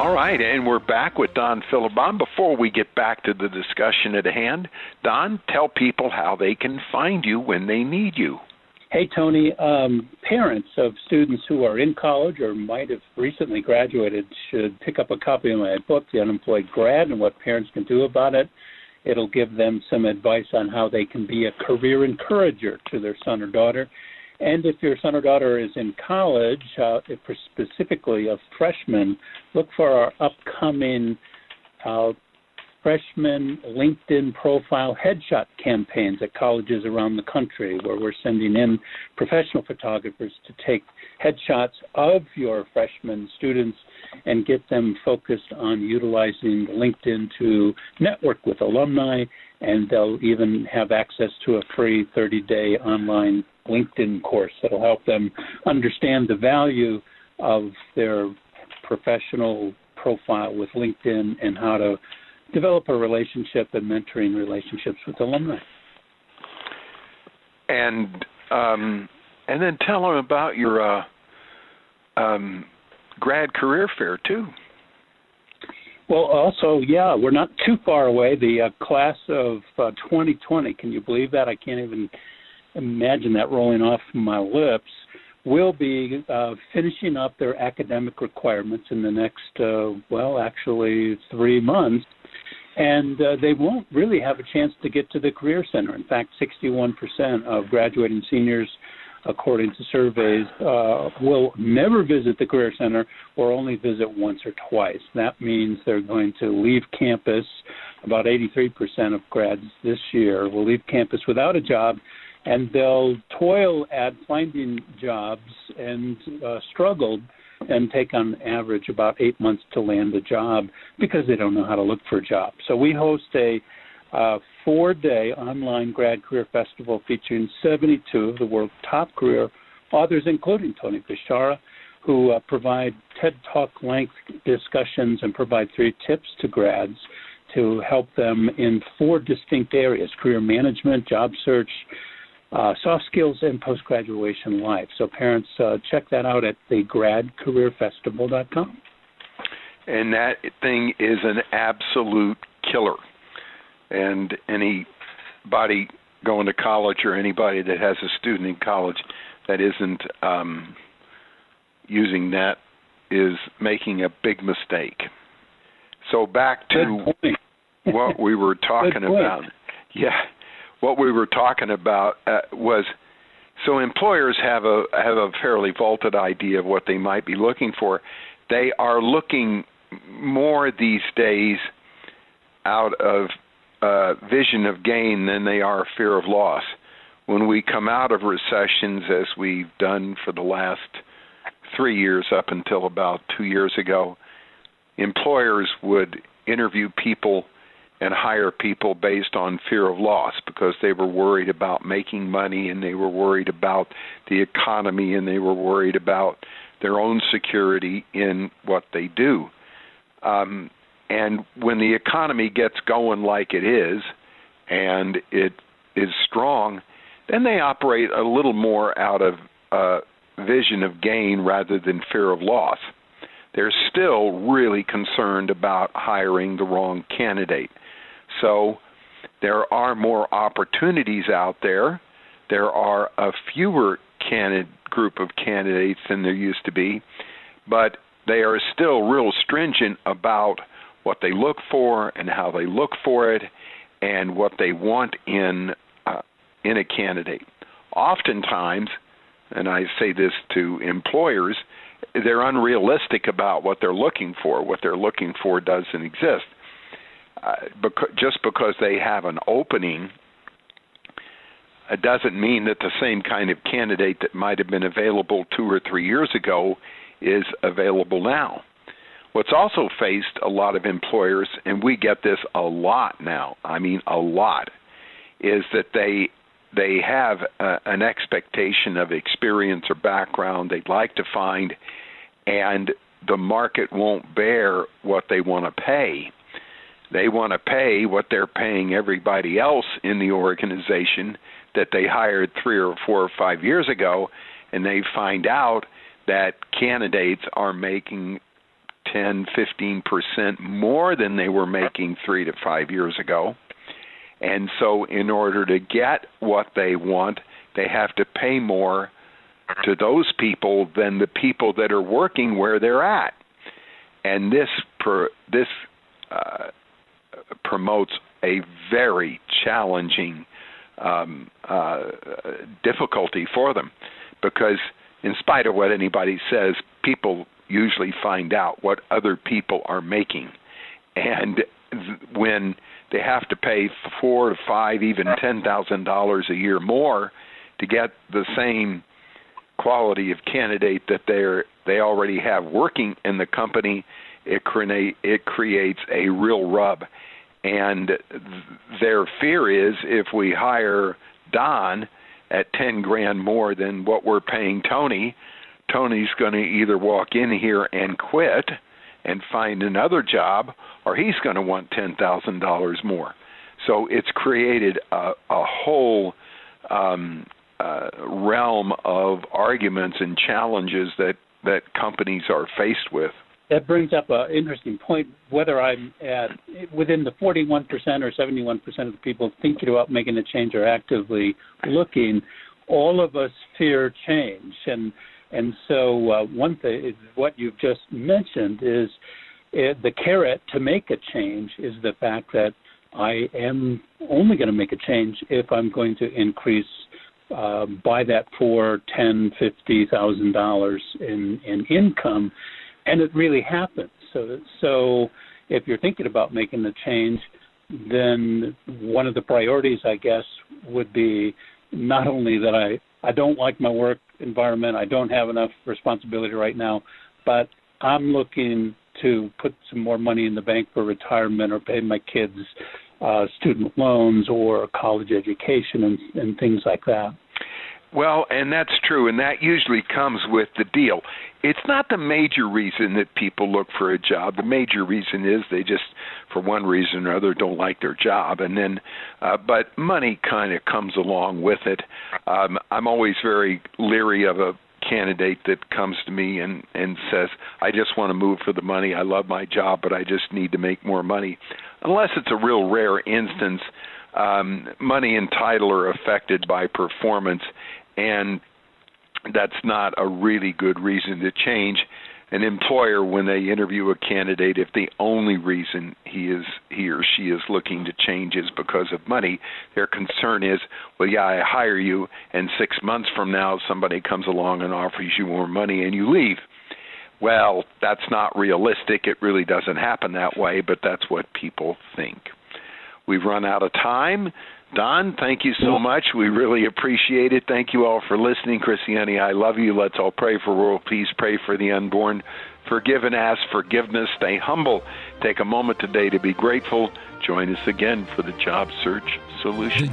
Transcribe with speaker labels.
Speaker 1: All right, and we're back with Don Philabaum. Before we get back to the discussion at hand, Don, tell people how they can find you when they need you.
Speaker 2: Hey, Tony. Um, parents of students who are in college or might have recently graduated should pick up a copy of my book, The Unemployed Grad, and what parents can do about it. It'll give them some advice on how they can be a career encourager to their son or daughter. And if your son or daughter is in college, uh, specifically a freshman, look for our upcoming uh, freshman LinkedIn profile headshot campaigns at colleges around the country, where we're sending in professional photographers to take headshots of your freshman students and get them focused on utilizing LinkedIn to network with alumni, and they'll even have access to a free 30 day online LinkedIn course that'll help them understand the value of their professional profile with LinkedIn and how to develop a relationship and mentoring relationships with alumni.
Speaker 1: And um, and then tell them about your uh, um, grad career fair too.
Speaker 2: Well, also, yeah, we're not too far away. The uh, class of uh, 2020, can you believe that? I can't even imagine that rolling off my lips. Will be uh, finishing up their academic requirements in the next, uh, well, actually three months, and uh, they won't really have a chance to get to the Career Center. In fact, 61% of graduating seniors according to surveys, uh, will never visit the Career Center or only visit once or twice. That means they're going to leave campus. About 83% of grads this year will leave campus without a job, and they'll toil at finding jobs and uh, struggle and take on average about eight months to land a job because they don't know how to look for a job. So we host a uh, four day online grad career festival featuring 72 of the world's top career authors, including Tony Beshara, who uh, provide TED Talk length discussions and provide three tips to grads to help them in four distinct areas career management, job search, uh, soft skills, and post graduation life. So, parents, uh, check that out at thegradcareerfestival.com.
Speaker 1: And that thing is an absolute killer and anybody going to college or anybody that has a student in college that isn't um, using that is making a big mistake. So back to what we were talking about. Yeah, what we were talking about uh, was so employers have a have a fairly vaulted idea of what they might be looking for. They are looking more these days out of uh, vision of gain than they are fear of loss. When we come out of recessions, as we've done for the last three years up until about two years ago, employers would interview people and hire people based on fear of loss because they were worried about making money and they were worried about the economy and they were worried about their own security in what they do. Um, and when the economy gets going like it is, and it is strong, then they operate a little more out of uh, vision of gain rather than fear of loss. They're still really concerned about hiring the wrong candidate. So there are more opportunities out there. There are a fewer candidate group of candidates than there used to be, but they are still real stringent about what they look for and how they look for it and what they want in uh, in a candidate. Oftentimes, and I say this to employers, they're unrealistic about what they're looking for. What they're looking for doesn't exist. Uh, just because they have an opening it doesn't mean that the same kind of candidate that might have been available two or three years ago is available now. What's also faced a lot of employers, and we get this a lot now, I mean a lot, is that they they have a, an expectation of experience or background they'd like to find, and the market won't bear what they want to pay. They want to pay what they're paying everybody else in the organization that they hired three or four or five years ago, and they find out that candidates are making 10, 15% more than they were making three to five years ago. And so, in order to get what they want, they have to pay more to those people than the people that are working where they're at. And this per, this uh, promotes a very challenging um, uh, difficulty for them because, in spite of what anybody says, people usually find out what other people are making. And when they have to pay four to five, even ten thousand dollars a year more to get the same quality of candidate that they're they already have working in the company, it it creates a real rub. And th- their fear is if we hire Don at ten grand more than what we're paying Tony, Tony's going to either walk in here and quit and find another job, or he's going to want ten thousand dollars more. So it's created a, a whole um, uh, realm of arguments and challenges that that companies are faced with.
Speaker 2: That brings up an interesting point. Whether I'm at within the 41% or 71% of the people thinking about making a change or actively looking, all of us fear change, and and so uh, one thing, what you've just mentioned is uh, the carrot to make a change is the fact that I am only going to make a change if I'm going to increase uh, by that for ten, fifty thousand dollars in in income, and it really happens. So so if you're thinking about making the change, then one of the priorities, I guess, would be not only that I I don't like my work environment, I don't have enough responsibility right now, but I'm looking to put some more money in the bank for retirement or pay my kids uh, student loans or college education and, and things like that.
Speaker 1: Well, and that's true, and that usually comes with the deal. It's not the major reason that people look for a job. The major reason is they just, for one reason or other, don't like their job, and then, uh, but money kind of comes along with it. Um, I'm always very leery of a candidate that comes to me and and says, "I just want to move for the money. I love my job, but I just need to make more money." Unless it's a real rare instance, um, money and title are affected by performance, and that's not a really good reason to change an employer when they interview a candidate if the only reason he is he or she is looking to change is because of money. Their concern is well yeah I hire you and 6 months from now somebody comes along and offers you more money and you leave. Well that's not realistic. It really doesn't happen that way but that's what people think. We've run out of time Don, thank you so much. We really appreciate it. Thank you all for listening. Christiane, I love you. Let's all pray for world peace, pray for the unborn. Forgive and ask forgiveness. Stay humble. Take a moment today to be grateful. Join us again for the Job Search Solution.